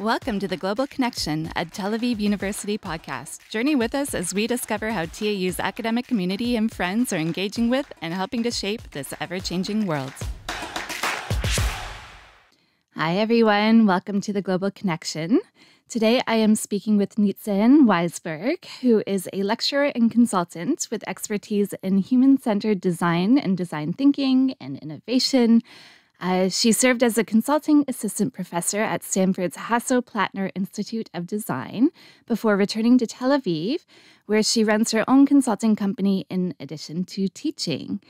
Welcome to the Global Connection, a Tel Aviv University podcast. Journey with us as we discover how TAU's academic community and friends are engaging with and helping to shape this ever changing world. Hi, everyone. Welcome to the Global Connection. Today, I am speaking with Nitzan Waisberg, who is a lecturer and consultant with expertise in human centered design and design thinking and innovation. Uh, she served as a consulting assistant professor at Stanford's Hasso-Plattner Institute of Design before returning to Tel Aviv, where she runs her own consulting company in addition to teaching.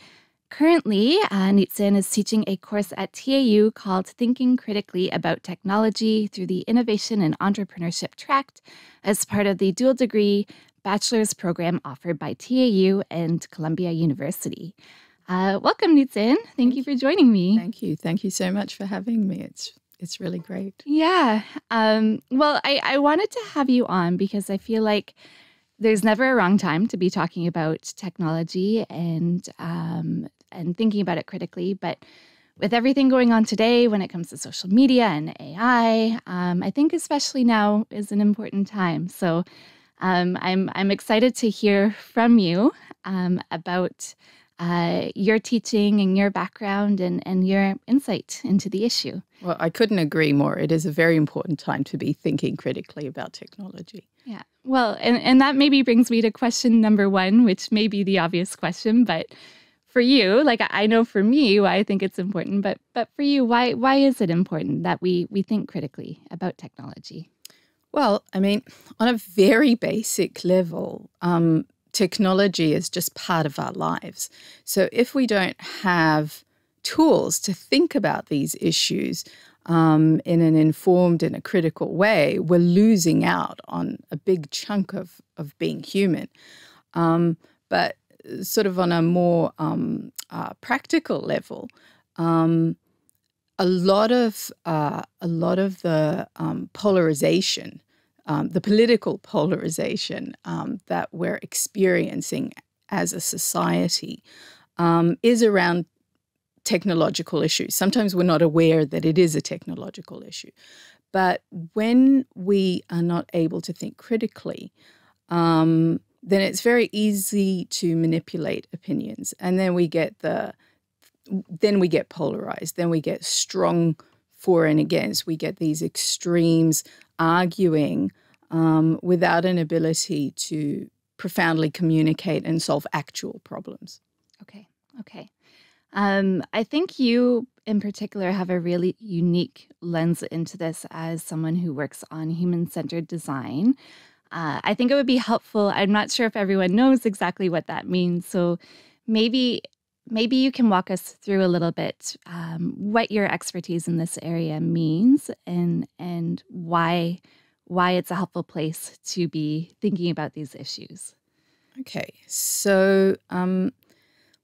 Currently, uh, Nitzan is teaching a course at TAU called Thinking Critically About Technology through the Innovation and Entrepreneurship tract as part of the dual degree bachelor's program offered by TAU and Columbia University. Uh, welcome, Nitzan. Thank, Thank you for joining me. Thank you. Thank you so much for having me. It's it's really great. Yeah. Um, well, I, I wanted to have you on because I feel like there's never a wrong time to be talking about technology and um, and thinking about it critically. But with everything going on today when it comes to social media and AI, um, I think especially now is an important time. So um, I'm I'm excited to hear from you um, about uh, your teaching and your background and, and your insight into the issue. Well, I couldn't agree more. It is a very important time to be thinking critically about technology. Yeah. Well, and, and that maybe brings me to question number one, which may be the obvious question, but for you, like I know for me why I think it's important, but but for you, why why is it important that we we think critically about technology? Well, I mean, on a very basic level, um, technology is just part of our lives. So if we don't have tools to think about these issues um, in an informed and a critical way, we're losing out on a big chunk of of being human. Um, but sort of on a more um, uh, practical level, um, a lot of uh, a lot of the um, polarization, um, the political polarization um, that we're experiencing as a society, um, is around technological issues. Sometimes we're not aware that it is a technological issue, but when we are not able to think critically. Um, then it's very easy to manipulate opinions. And then we get the then we get polarized, then we get strong for and against. We get these extremes arguing um, without an ability to profoundly communicate and solve actual problems. Okay, okay. Um, I think you, in particular, have a really unique lens into this as someone who works on human centered design. Uh, I think it would be helpful. I'm not sure if everyone knows exactly what that means. So maybe maybe you can walk us through a little bit um, what your expertise in this area means and and why why it's a helpful place to be thinking about these issues. Okay, so um,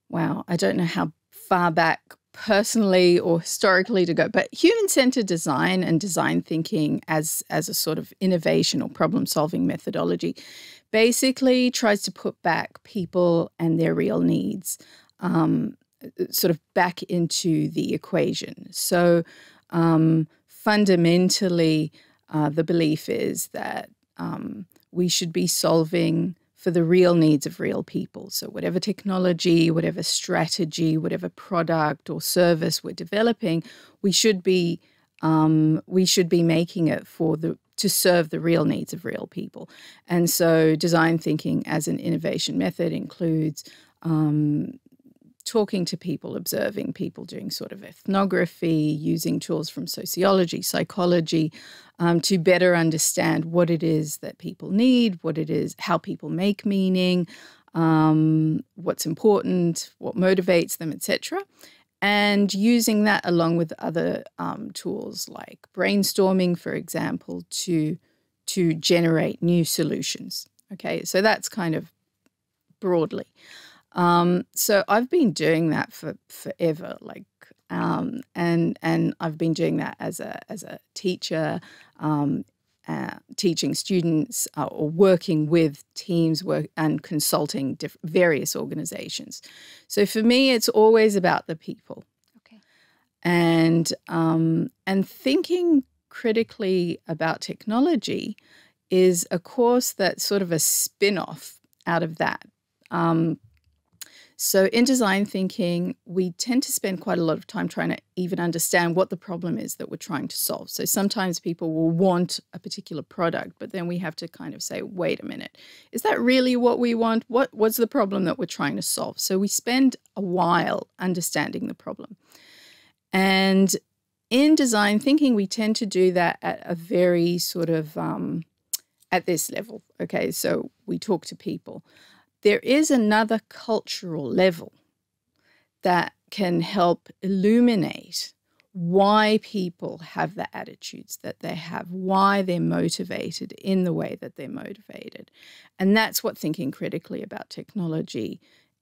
wow, I don't know how far back personally or historically to go, but human-centered design and design thinking as as a sort of innovation or problem-solving methodology basically tries to put back people and their real needs um, sort of back into the equation. So um, fundamentally, uh, the belief is that um, we should be solving for the real needs of real people. So, whatever technology, whatever strategy, whatever product or service we're developing, we should be um, we should be making it for the to serve the real needs of real people. And so, design thinking as an innovation method includes um, talking to people, observing people, doing sort of ethnography, using tools from sociology, psychology um, to better understand what it is that people need, what it is, how people make meaning, um, what's important, what motivates them, etc. And using that along with other um, tools like brainstorming, for example, to to generate new solutions. Okay, so that's kind of broadly. Um, so I've been doing that for forever, like, um, and and I've been doing that as a as a teacher, um, uh, teaching students uh, or working with teams work and consulting diff- various organizations. So for me, it's always about the people. Okay. And um, and thinking critically about technology is a course that's sort of a spin off out of that. Um, so, in design thinking, we tend to spend quite a lot of time trying to even understand what the problem is that we're trying to solve. So, sometimes people will want a particular product, but then we have to kind of say, wait a minute, is that really what we want? What, what's the problem that we're trying to solve? So, we spend a while understanding the problem. And in design thinking, we tend to do that at a very sort of um, at this level. Okay, so we talk to people there is another cultural level that can help illuminate why people have the attitudes that they have, why they're motivated in the way that they're motivated. And that's what thinking critically about technology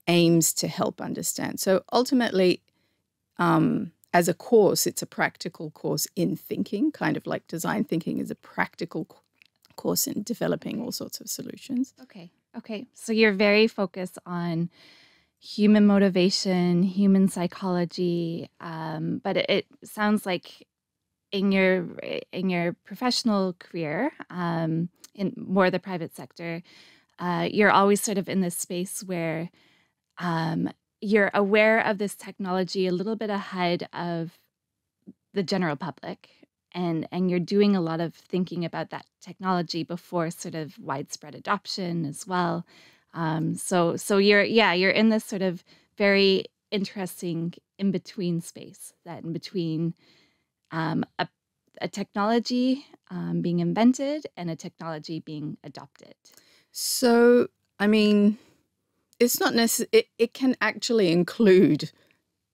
aims to help understand. So ultimately, um, as a course, it's a practical course in thinking, kind of like design thinking is a practical course in developing all sorts of solutions. Okay. Okay. So you're very focused on human motivation, human psychology, um, but it, it, sounds like in your in your professional career, um, in more the private sector, uh, you're always sort of in this space where um, you're aware of this technology a little bit ahead of the general public and and you're doing a lot of thinking about that technology before sort of widespread adoption as well. Um, so so you're yeah you're in this sort of very interesting in between space that in between um, a, a technology um, being invented and a technology being adopted. So i mean it's not necessary it, it can actually include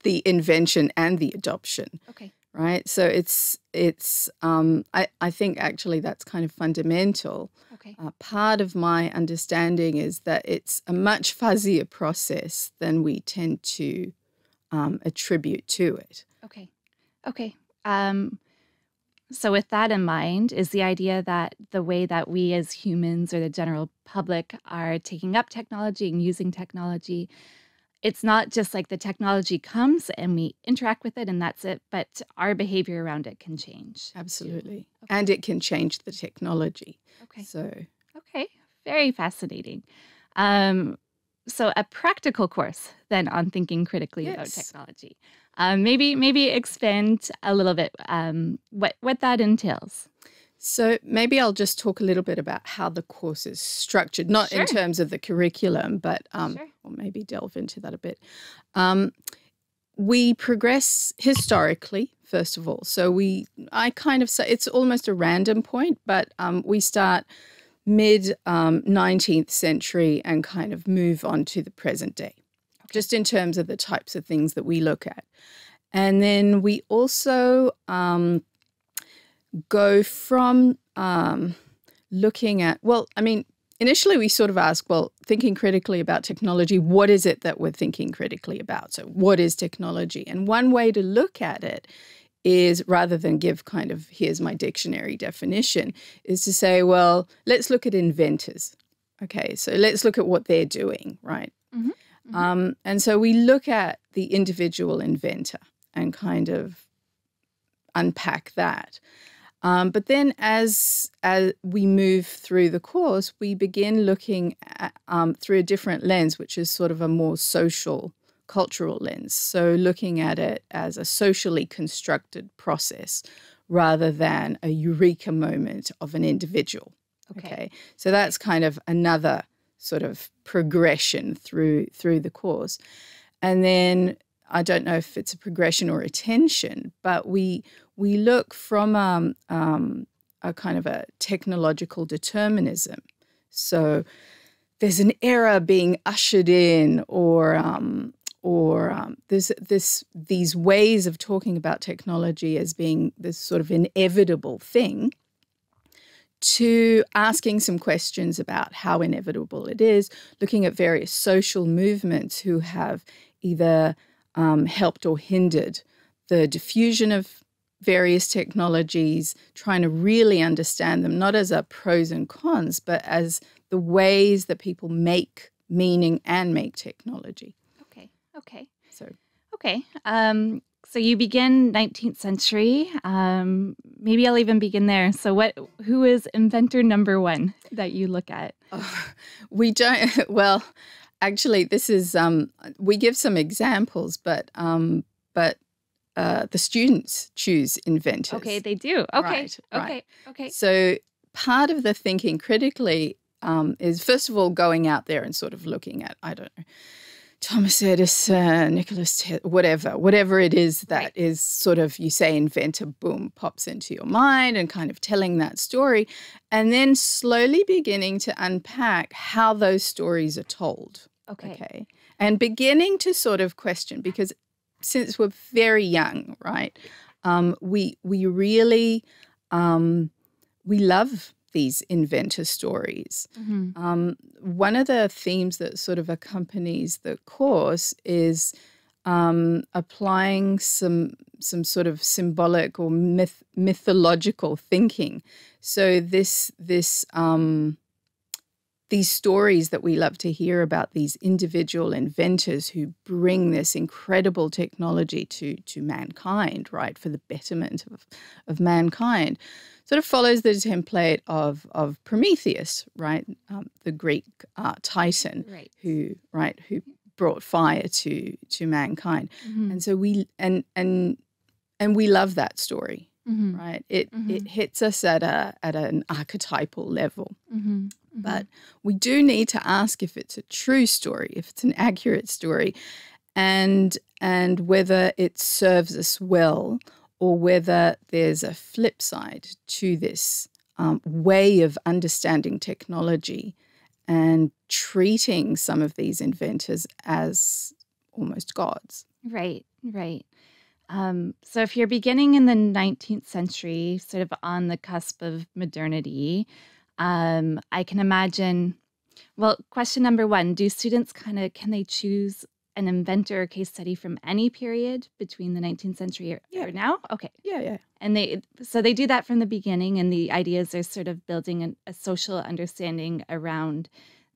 the invention and the adoption. Okay right? So it's it's um, I I think actually that's kind of fundamental. Okay. Uh, part of my understanding is that it's a much fuzzier process than we tend to um, attribute to it. Okay. Okay. Um, so with that in mind, is the idea that the way that we as humans or the general public are taking up technology and using technology it's not just like the technology comes and we interact with it and that's it, but our behavior around it can change. Absolutely. Okay. And it can change the technology. Okay. So, okay. Very fascinating. Um, so a practical course then on thinking critically yes. about technology. Um, maybe maybe expand a little bit um, what what that entails. So maybe I'll just talk a little bit about how the course is structured, not sure. in terms of the curriculum, but um, sure. or maybe delve into that a bit. Um, we progress historically, first of all. So we, I kind of say it's almost a random point, but um, we start mid 19th um, century and kind of move on to the present day, just in terms of the types of things that we look at. And then we also um, go from um, looking at, well, I mean, initially we sort of ask, well, thinking critically about technology, what is it that we're thinking critically about? So, what is technology? And one way to look at it is rather than give kind of here's my dictionary definition, is to say, well, let's look at inventors. Okay, so let's look at what they're doing, right? Mm-hmm. Mm-hmm. Um, and so we look at the individual inventor and kind of unpack that. Um, but then, as as we move through the course, we begin looking at, um, through a different lens, which is sort of a more social, cultural lens. So, looking at it as a socially constructed process rather than a eureka moment of an individual. Okay. okay. So that's kind of another sort of progression through through the course, and then I don't know if it's a progression or a tension, but we we look from um, um, a kind of a technological determinism. So there's an era being ushered in, or um, or um, there's this these ways of talking about technology as being this sort of inevitable thing to asking some questions about how inevitable it is, looking at various social movements who have either um, helped or hindered the diffusion of various technologies, trying to really understand them, not as a pros and cons, but as the ways that people make meaning and make technology. Okay. Okay. So. Okay. Um, so you begin 19th century, um, maybe I'll even begin there. So, what? Who is inventor number one that you look at? Oh, we don't. Well, actually, this is. Um, we give some examples, but um, but uh, the students choose inventors. Okay, they do. Okay, Right, right. okay, okay. So part of the thinking critically um, is first of all going out there and sort of looking at I don't know Thomas Edison, Nicholas, whatever, whatever it is that is Right. sort of you say inventor, boom, pops into your mind and kind of telling that story, and then slowly beginning to unpack how those stories are told. Okay. Okay. And beginning to sort of question because since we're very young, right? Um, we we really um, we love these inventor stories. Mhm. Um, one of the themes that sort of accompanies the course is um, applying some some sort of symbolic or myth, mythological thinking. So this this um, these stories that we love to hear about these individual inventors who bring this incredible technology to to mankind, right, for the betterment of, of mankind, sort of follows the template of of Prometheus, right, um, the Greek uh, Titan Right. who right who brought fire to to mankind, Mhm. and so we and and and we love that story, Mhm. right? It Mhm. it hits us at a at an archetypal level. Mhm. Mhm. But we do need to ask if it's a true story, if it's an accurate story, and and whether it serves us well or whether there's a flip side to this um, way of understanding technology and treating some of these inventors as almost gods. Right, right. Um, so if you're beginning in the 19th century, sort of on the cusp of modernity, um, I can imagine. Well, question number one: Do students kind of can they choose an inventor or case study from any period between the 19th century or, Yeah. or now? Okay, Yeah, yeah. and they so they do that from the beginning, and the ideas are sort of building an, a social understanding around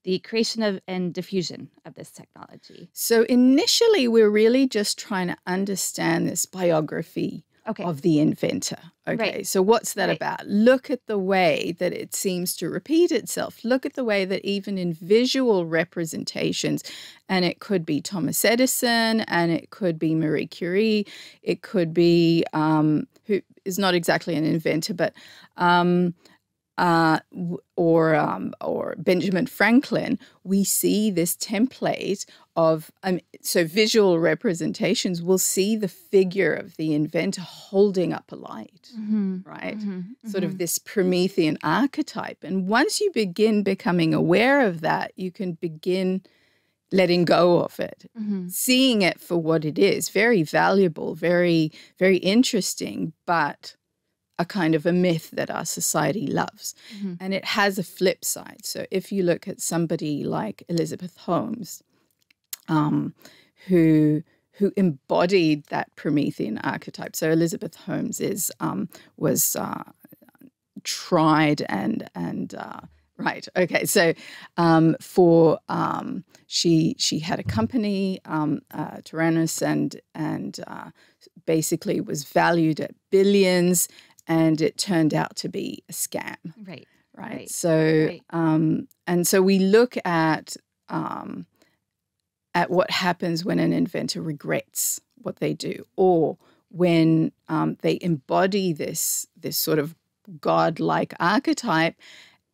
the creation of and diffusion of this technology. So initially, we're really just trying to understand this biography Okay, of the inventor. Okay, Right. so what's that Right. about? Look at the way that it seems to repeat itself. Look at the way that even in visual representations, and it could be Thomas Edison, and it could be Marie Curie, it could be um, who is not exactly an inventor, but um, uh, or um, or Benjamin Franklin, we see this template of um, so visual representations. We'll see the figure of the inventor holding up a light, Mhm, right? mhm, Sort of this Promethean archetype. And once you begin becoming aware of that, you can begin letting go of it Mhm. seeing it for what it is very valuable very very interesting but a kind of a myth that our society loves. Mhm. and it has a flip side. So if you look at somebody like elizabeth holmes um, who who embodied that promethean archetype. So elizabeth holmes is um, was uh, tried and and uh, right okay. So um, for um, she she had a company um, uh, Theranos and and uh, basically was valued at billions and it turned out to be a scam Right. right, Right, so right. um, and so we look at um, at what happens when an inventor regrets what they do or when um, they embody this this sort of godlike archetype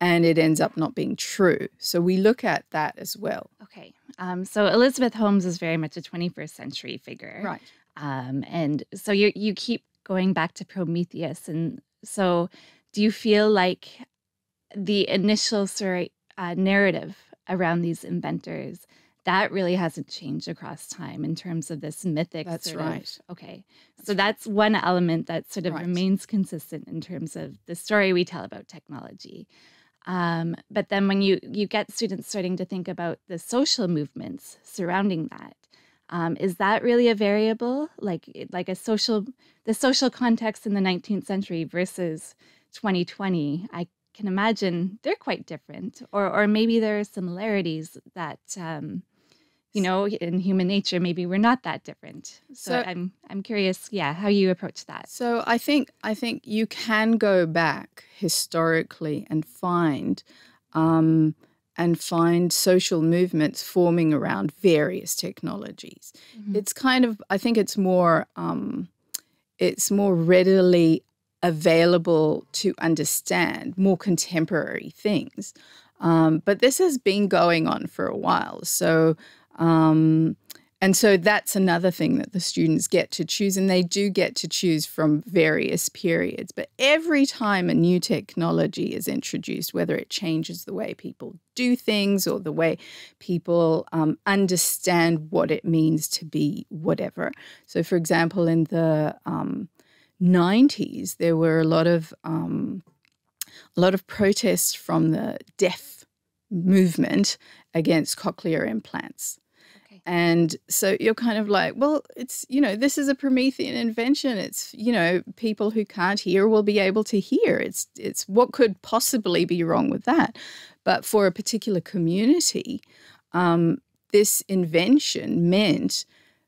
and it ends up not being true so we look at that as well Okay. Um, so Elizabeth Holmes is very much a 21st century figure. right Um, and so you you keep going back to Prometheus, and so do you feel like the initial sort of, uh, narrative around these inventors that really hasn't changed across time in terms of this mythic? That's sort of- right. okay, so that's one element that sort of Right. remains consistent in terms of the story we tell about technology. Um, but then when you you get students starting to think about the social movements surrounding that, um, is that really a variable? Like like a social the social context in the 19th century versus 2020? I can imagine they're quite different, or or maybe there are similarities that um, you know, in human nature, maybe we're not that different. So, So- I'm I'm curious, yeah, how you approach that. So I think I think you can go back historically and find um, and find social movements forming around various technologies. Mhm. It's kind of I think it's more um, it's more readily available to understand more contemporary things. Um, but this has been going on for a while. So um, and so that's another thing that the students get to choose, and they do get to choose from various periods. But every time a new technology is introduced, whether it changes the way people do things or the way people um, understand what it means to be whatever. So, for example, in the um, 90s, there were a lot of um, a lot of protests from the deaf movement against cochlear implants. And so you're kind of like, well, it's, you know, this is a Promethean invention. It's, you know, people who can't hear will be able to hear. It's it's what could possibly be wrong with that? But for a particular community, um, this invention meant,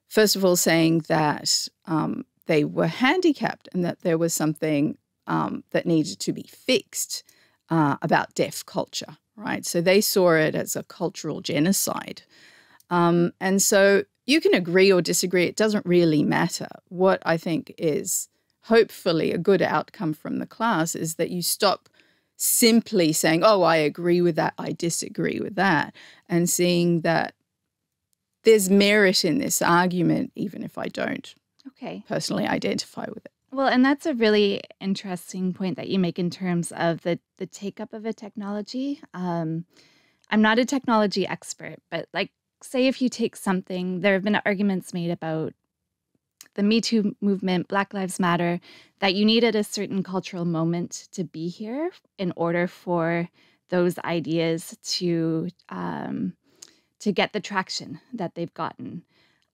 first of all, saying that um, they were handicapped and that there was something um, that needed to be fixed uh, about deaf culture, right? So they saw it as a cultural genocide. Um, and so you can agree or disagree, it doesn't really matter. What I think is hopefully a good outcome from the class is that you stop simply saying, oh, I agree with that, I disagree with that, and seeing that there's merit in this argument, even if I don't Okay. personally identify with it. Well, and that's a really interesting point that you make in terms of the the take up of a technology. Um, I'm not a technology expert, but like, say if you take something, there have been arguments made about the Me Too movement, Black Lives Matter, that you needed a certain cultural moment to be here in order for those ideas to um, to get the traction that they've gotten.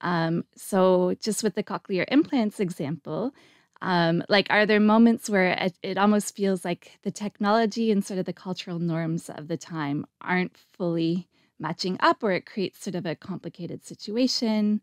Um, so, just with the cochlear implants example, um, like, are there moments where it, it almost feels like the technology and sort of the cultural norms of the time aren't fully matching up, or it creates sort of a complicated situation?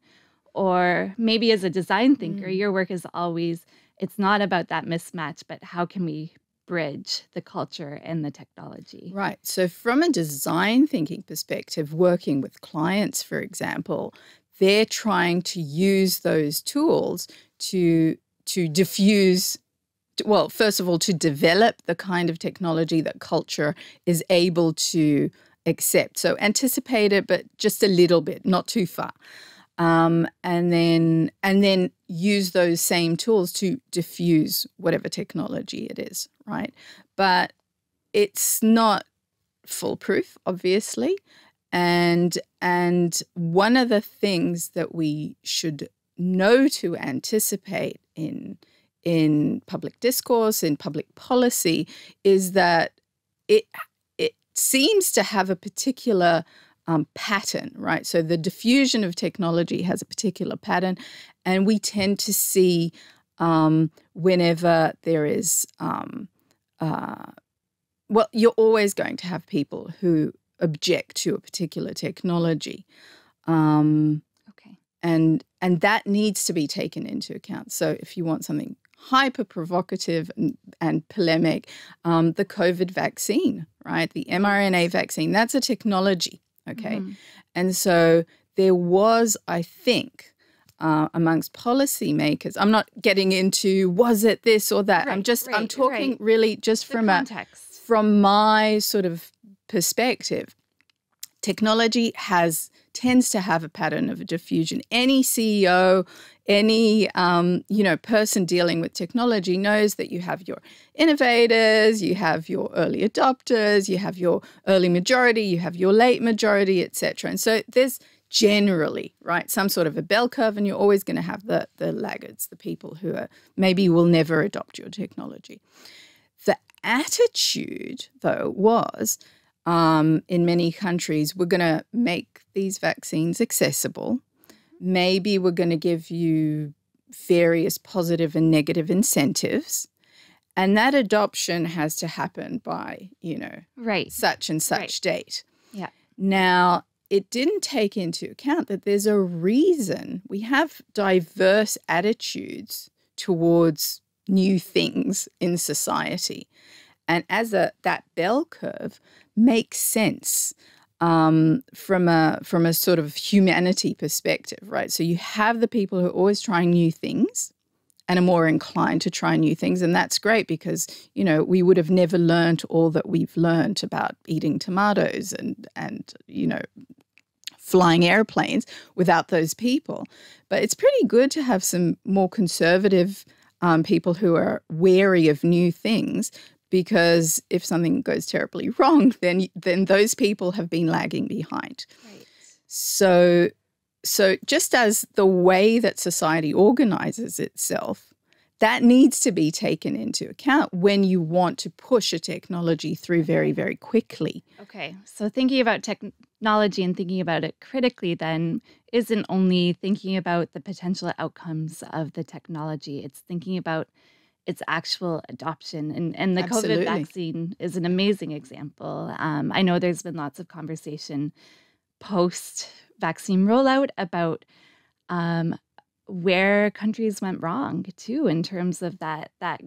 Or maybe as a design thinker, Mm. your work is always, it's not about that mismatch, but how can we bridge the culture and the technology? Right. So, from a design thinking perspective, working with clients, for example, they're trying to use those tools to to diffuse well first of all to develop the kind of technology that culture is able to accept. So anticipate it but just a little bit not too far. Um, and then and then use those same tools to diffuse whatever technology it is right? But it's not foolproof obviously. And and one of the things that we should know to anticipate in in public discourse in public policy is that it seems to have a particular um, pattern right so the diffusion of technology has a particular pattern and we tend to see um, whenever there is um, uh, well you're always going to have people who object to a particular technology um, Okay. and and that needs to be taken into account so if you want something hyper provocative and, and polemic um, the covid vaccine right the mrna vaccine that's a technology okay Mhm. and so there was i think uh, amongst policymakers i'm not getting into was it this or that i'm Right, just i'm talking right. really just The from a from my sort of perspective, technology has tends to have a pattern of diffusion. Any CEO, any um, you know person dealing with technology knows that you have your innovators, you have your early adopters, you have your early majority, you have your late majority, etc. And so there's generally right some sort of a bell curve, and you're always going to have the the laggards, the people who are maybe will never adopt your technology. The attitude, though, was um, in many countries, we're going to make these vaccines accessible. Maybe we're going to give you various positive and negative incentives. And that adoption has to happen by, you know, Right. such and such Right. date. Yeah. Now, it didn't take into account that there's a reason we have diverse attitudes towards new things in society. And as a that bell curve makes sense um, from a from a sort of humanity perspective, right? So you have the people who are always trying new things and are more inclined to try new things, and that's great because you know we would have never learned all that we've learned about eating tomatoes and and you know flying airplanes without those people. But it's pretty good to have some more conservative um, people who are wary of new things because if something goes terribly wrong, then then those people have been lagging behind. Right. So so just as the way that society organizes itself, that needs to be taken into account when you want to push a technology through very very quickly. Okay. So thinking about technology and thinking about it critically then isn't only thinking about the potential outcomes of the technology, it's thinking about its actual adoption. And, and the Absolutely. COVID vaccine is an amazing example. Um, I know there's been lots of conversation post vaccine rollout about um, where countries went wrong too in terms of that that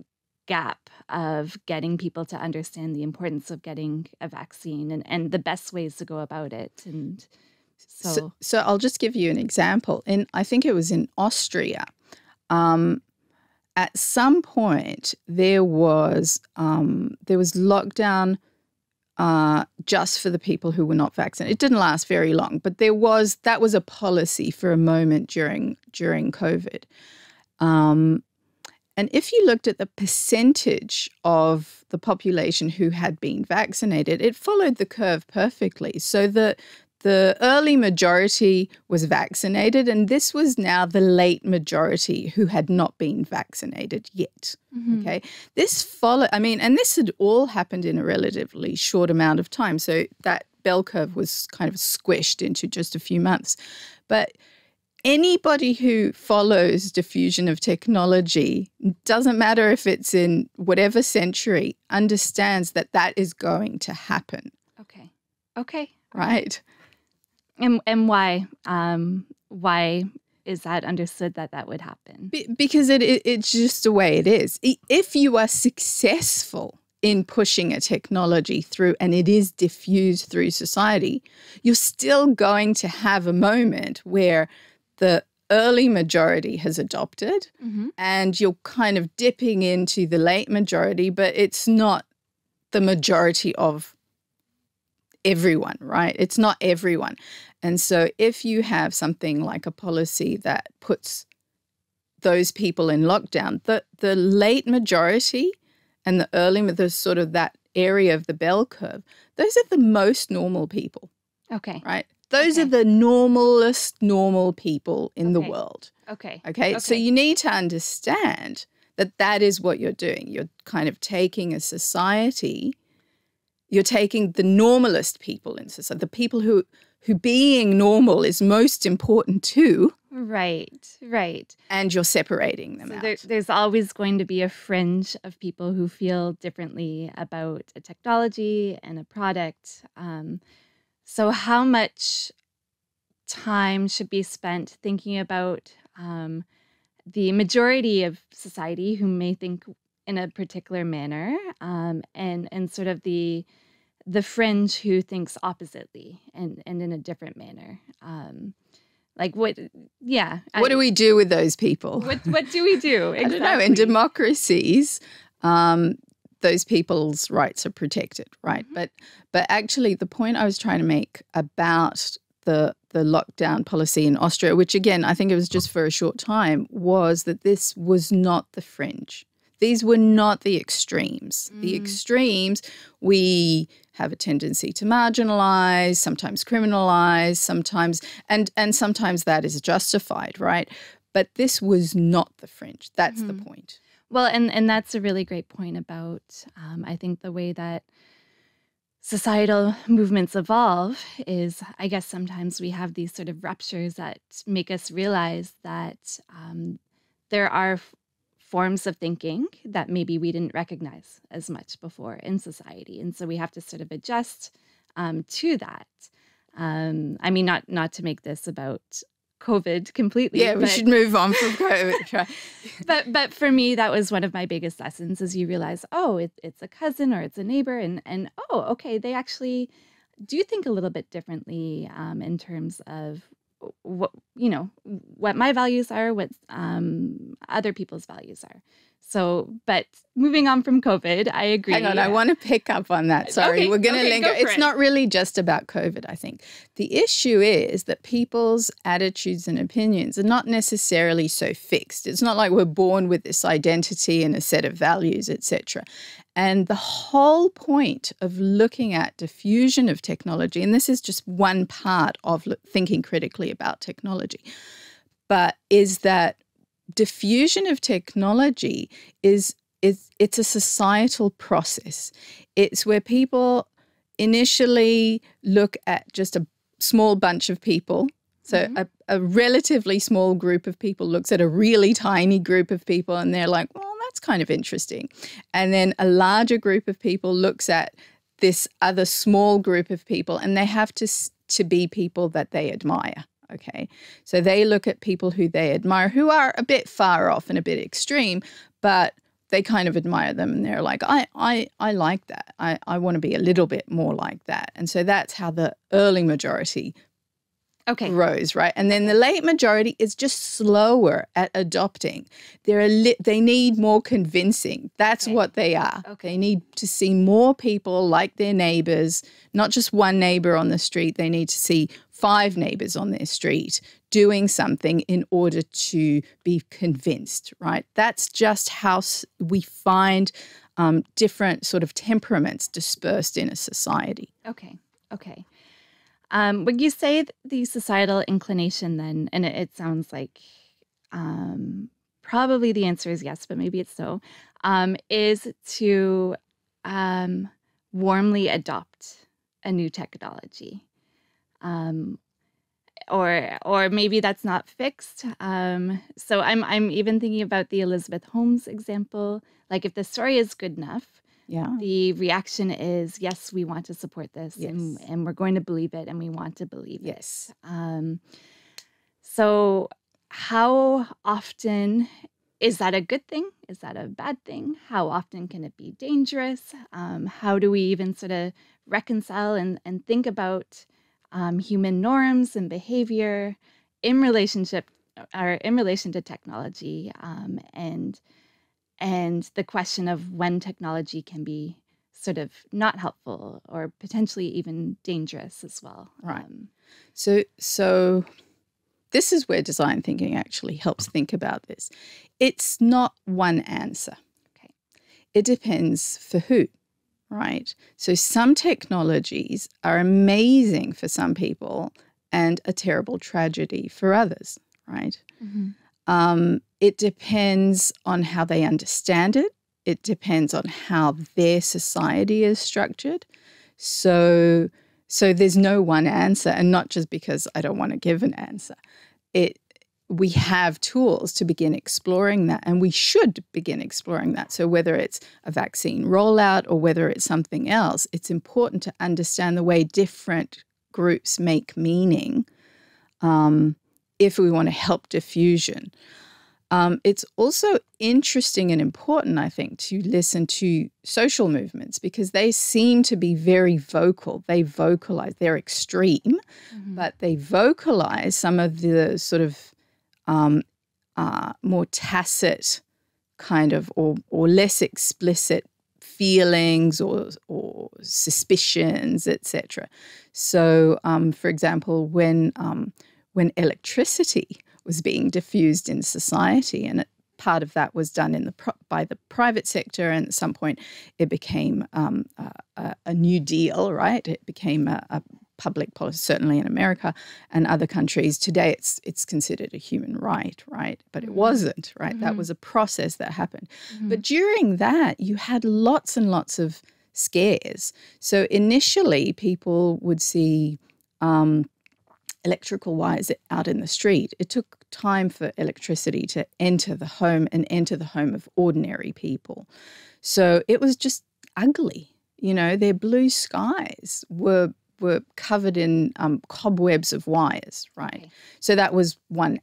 gap of getting people to understand the importance of getting a vaccine and, and the best ways to go about it and so. so, so I'll just give you an example. In I think it was in Austria, um, at some point there was um, there was lockdown uh, just for the people who were not vaccinated. It didn't last very long, but there was that was a policy for a moment during during COVID. Um, and if you looked at the percentage of the population who had been vaccinated, it followed the curve perfectly. So the the early majority was vaccinated, and this was now the late majority who had not been vaccinated yet. Mm-hmm. Okay. This followed, I mean, and this had all happened in a relatively short amount of time. So that bell curve was kind of squished into just a few months. But anybody who follows diffusion of technology, doesn't matter if it's in whatever century, understands that that is going to happen. Okay. Okay. Right. And and why? Um, why is that understood that that would happen? Be- because it, it it's just the way it is. If you are successful in pushing a technology through and it is diffused through society, you're still going to have a moment where the early majority has adopted mm-hmm. and you're kind of dipping into the late majority, but it's not the majority of everyone, right? It's not everyone. And so if you have something like a policy that puts those people in lockdown, the, the late majority and the early, the sort of that area of the bell curve, those are the most normal people. Okay. Right? Those okay. are the normalest normal people in okay. the world. Okay. okay. Okay. So you need to understand that that is what you're doing. You're kind of taking a society, you're taking the normalist people in society, the people who who being normal is most important to. Right, right. And you're separating them so out. There, there's always going to be a fringe of people who feel differently about a technology and a product. Um, so, how much time should be spent thinking about um, the majority of society who may think in a particular manner um, and, and sort of the the fringe who thinks oppositely and and in a different manner um like what yeah what I, do we do with those people? What what do we do? Exactly. i don't know. In democracies um those people's rights are protected right? Mm-hmm. but but actually the point i was trying to make about the the lockdown policy in austria which again i think it was just for a short time was that this was not the fringe these were not the extremes. Mm. The extremes, we have a tendency to marginalize, sometimes criminalize, sometimes, and, and sometimes that is justified, right? But this was not the fringe. That's mm-hmm. the point. Well, and, and that's a really great point about, um, I think, the way that societal movements evolve is i guess sometimes we have these sort of ruptures that make us realize that um, there are forms of thinking that maybe we didn't recognize as much before in society. And so we have to sort of adjust um, to that. Um, I mean, not not to make this about COVID completely. Yeah, we should move on from COVID. but but for me, that was one of my biggest lessons. Is you realize, oh, it, it's a cousin or it's a neighbor, and and oh, okay, they actually do think a little bit differently um, in terms of what you know what my values are, what um, other people's values are. So, but moving on from COVID, I agree. Hang on, I want to pick up on that. Uh, Sorry, okay, we're going to okay, linger. It's it. not really just about COVID, I think. The issue is that people's attitudes and opinions are not necessarily so fixed. It's not like we're born with this identity and a set of values, etc. And the whole point of looking at diffusion of technology, and this is just one part of thinking critically about technology, but is that diffusion of technology is is it's a societal process. It's where people initially look at just a small bunch of people. So mm-hmm. a, a relatively small group of people looks at a really tiny group of people and they're like, well, that's kind of interesting. And then a larger group of people looks at this other small group of people and they have to to be people that they admire. Okay. So they look at people who they admire who are a bit far off and a bit extreme, but they kind of admire them and they're like, I, I, I like that. I, I want to be a little bit more like that. And so that's how the early majority okay. grows, right? And then the late majority is just slower at adopting. They're they need more convincing. That's okay. what they are. Okay. They need to see more people like their neighbors, not just one neighbor on the street. They need to see five neighbors on their street doing something in order to be convinced, right? That's just how we find um, different sort of temperaments dispersed in a society. Okay. Okay. Um, when you say the societal inclination, then, and it, it sounds like um, probably the answer is yes, but maybe it's so, um, is to um, warmly adopt a new technology. Um, or, or maybe that's not fixed. Um, so I'm, I'm even thinking about the Elizabeth Holmes example. Like if the story is good enough, yeah. The reaction is, yes, we want to support this yes. and, and we're going to believe it and we want to believe it. yes. it. Um, so, how often is that a good thing? Is that a bad thing? How often can it be dangerous? Um, how do we even sort of reconcile and, and think about um, human norms and behavior in relationship or in relation to technology um, and and the question of when technology can be sort of not helpful or potentially even dangerous as well. Right. Um, so, so this is where design thinking actually helps think about this. It's not one answer. Okay. It depends for who, right? So some technologies are amazing for some people and a terrible tragedy for others, right? Mm-hmm. Um, it depends on how they understand it. It depends on how their society is structured. So, so there's no one answer, and not just because I don't want to give an answer. It we have tools to begin exploring that, and we should begin exploring that. So, whether it's a vaccine rollout or whether it's something else, it's important to understand the way different groups make meaning um, if we want to help diffusion. Um, it's also interesting and important, I think, to listen to social movements because they seem to be very vocal. They vocalize, they're extreme, mm-hmm. but they vocalize some of the sort of um, uh, more tacit kind of or, or less explicit feelings or, or suspicions, etc. So, um, for example, when um, when electricity was being diffused in society, and it, part of that was done in the by the private sector, and at some point it became um, a, a, New Deal, right? It became a, a public policy, certainly in America and other countries. Today, it's it's considered a human right, right? But it mm-hmm. wasn't, right? Mm-hmm. That was a process that happened. Mm-hmm. But during that, you had lots and lots of scares. So initially, people would see. Um, electrical wires out in the street. It took time for electricity to enter the home and enter the home of ordinary people. So it was just ugly. You know, their blue skies were were covered in um, cobwebs of wires, right? Okay. So that was one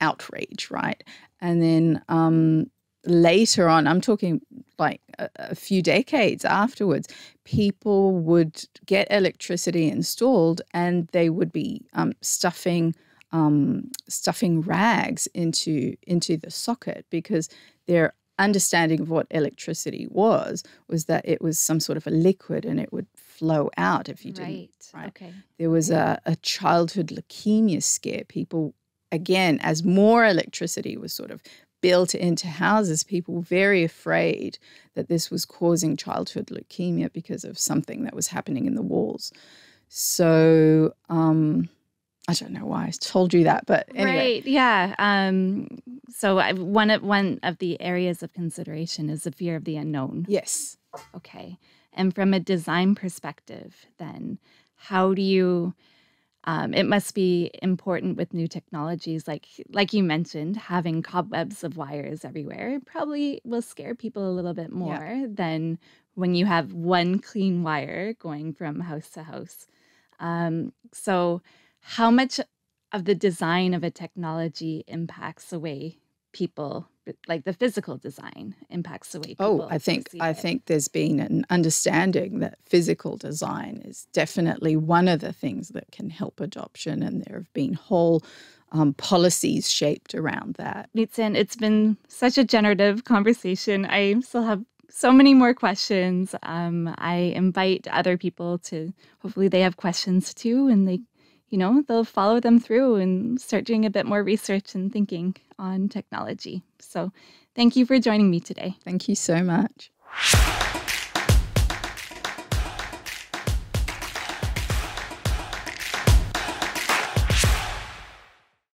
outrage, right? And then um, later on, I'm talking like a, a, few decades afterwards, people would get electricity installed and they would be um, stuffing um, stuffing rags into into the socket because their understanding of what electricity was was that it was some sort of a liquid and it would flow out if you didn't. Right. right? Okay. There was a, a childhood leukemia scare. People again, as more electricity was sort of built into houses, people were very afraid that this was causing childhood leukemia because of something that was happening in the walls. So, um, I don't know why I told you that, but anyway. Right. Yeah. Um, so I, one of one of the areas of consideration is the fear of the unknown. Yes. Okay. And from a design perspective, then how do you? Um, it must be important with new technologies, like like you mentioned, having cobwebs of wires everywhere probably will scare people a little bit more yeah. than when you have one clean wire going from house to house. Um, so how much of the design of a technology impacts the way people like the physical design impacts the way people oh i think i it. think there's been an understanding that physical design is definitely one of the things that can help adoption and there have been whole um, policies shaped around that. Nitzan, it's been such a generative conversation. I still have so many more questions. Um, i invite other people to hopefully they have questions too and they you know, they'll follow them through and start doing a bit more research and thinking on technology. So thank you for joining me today. Thank you so much.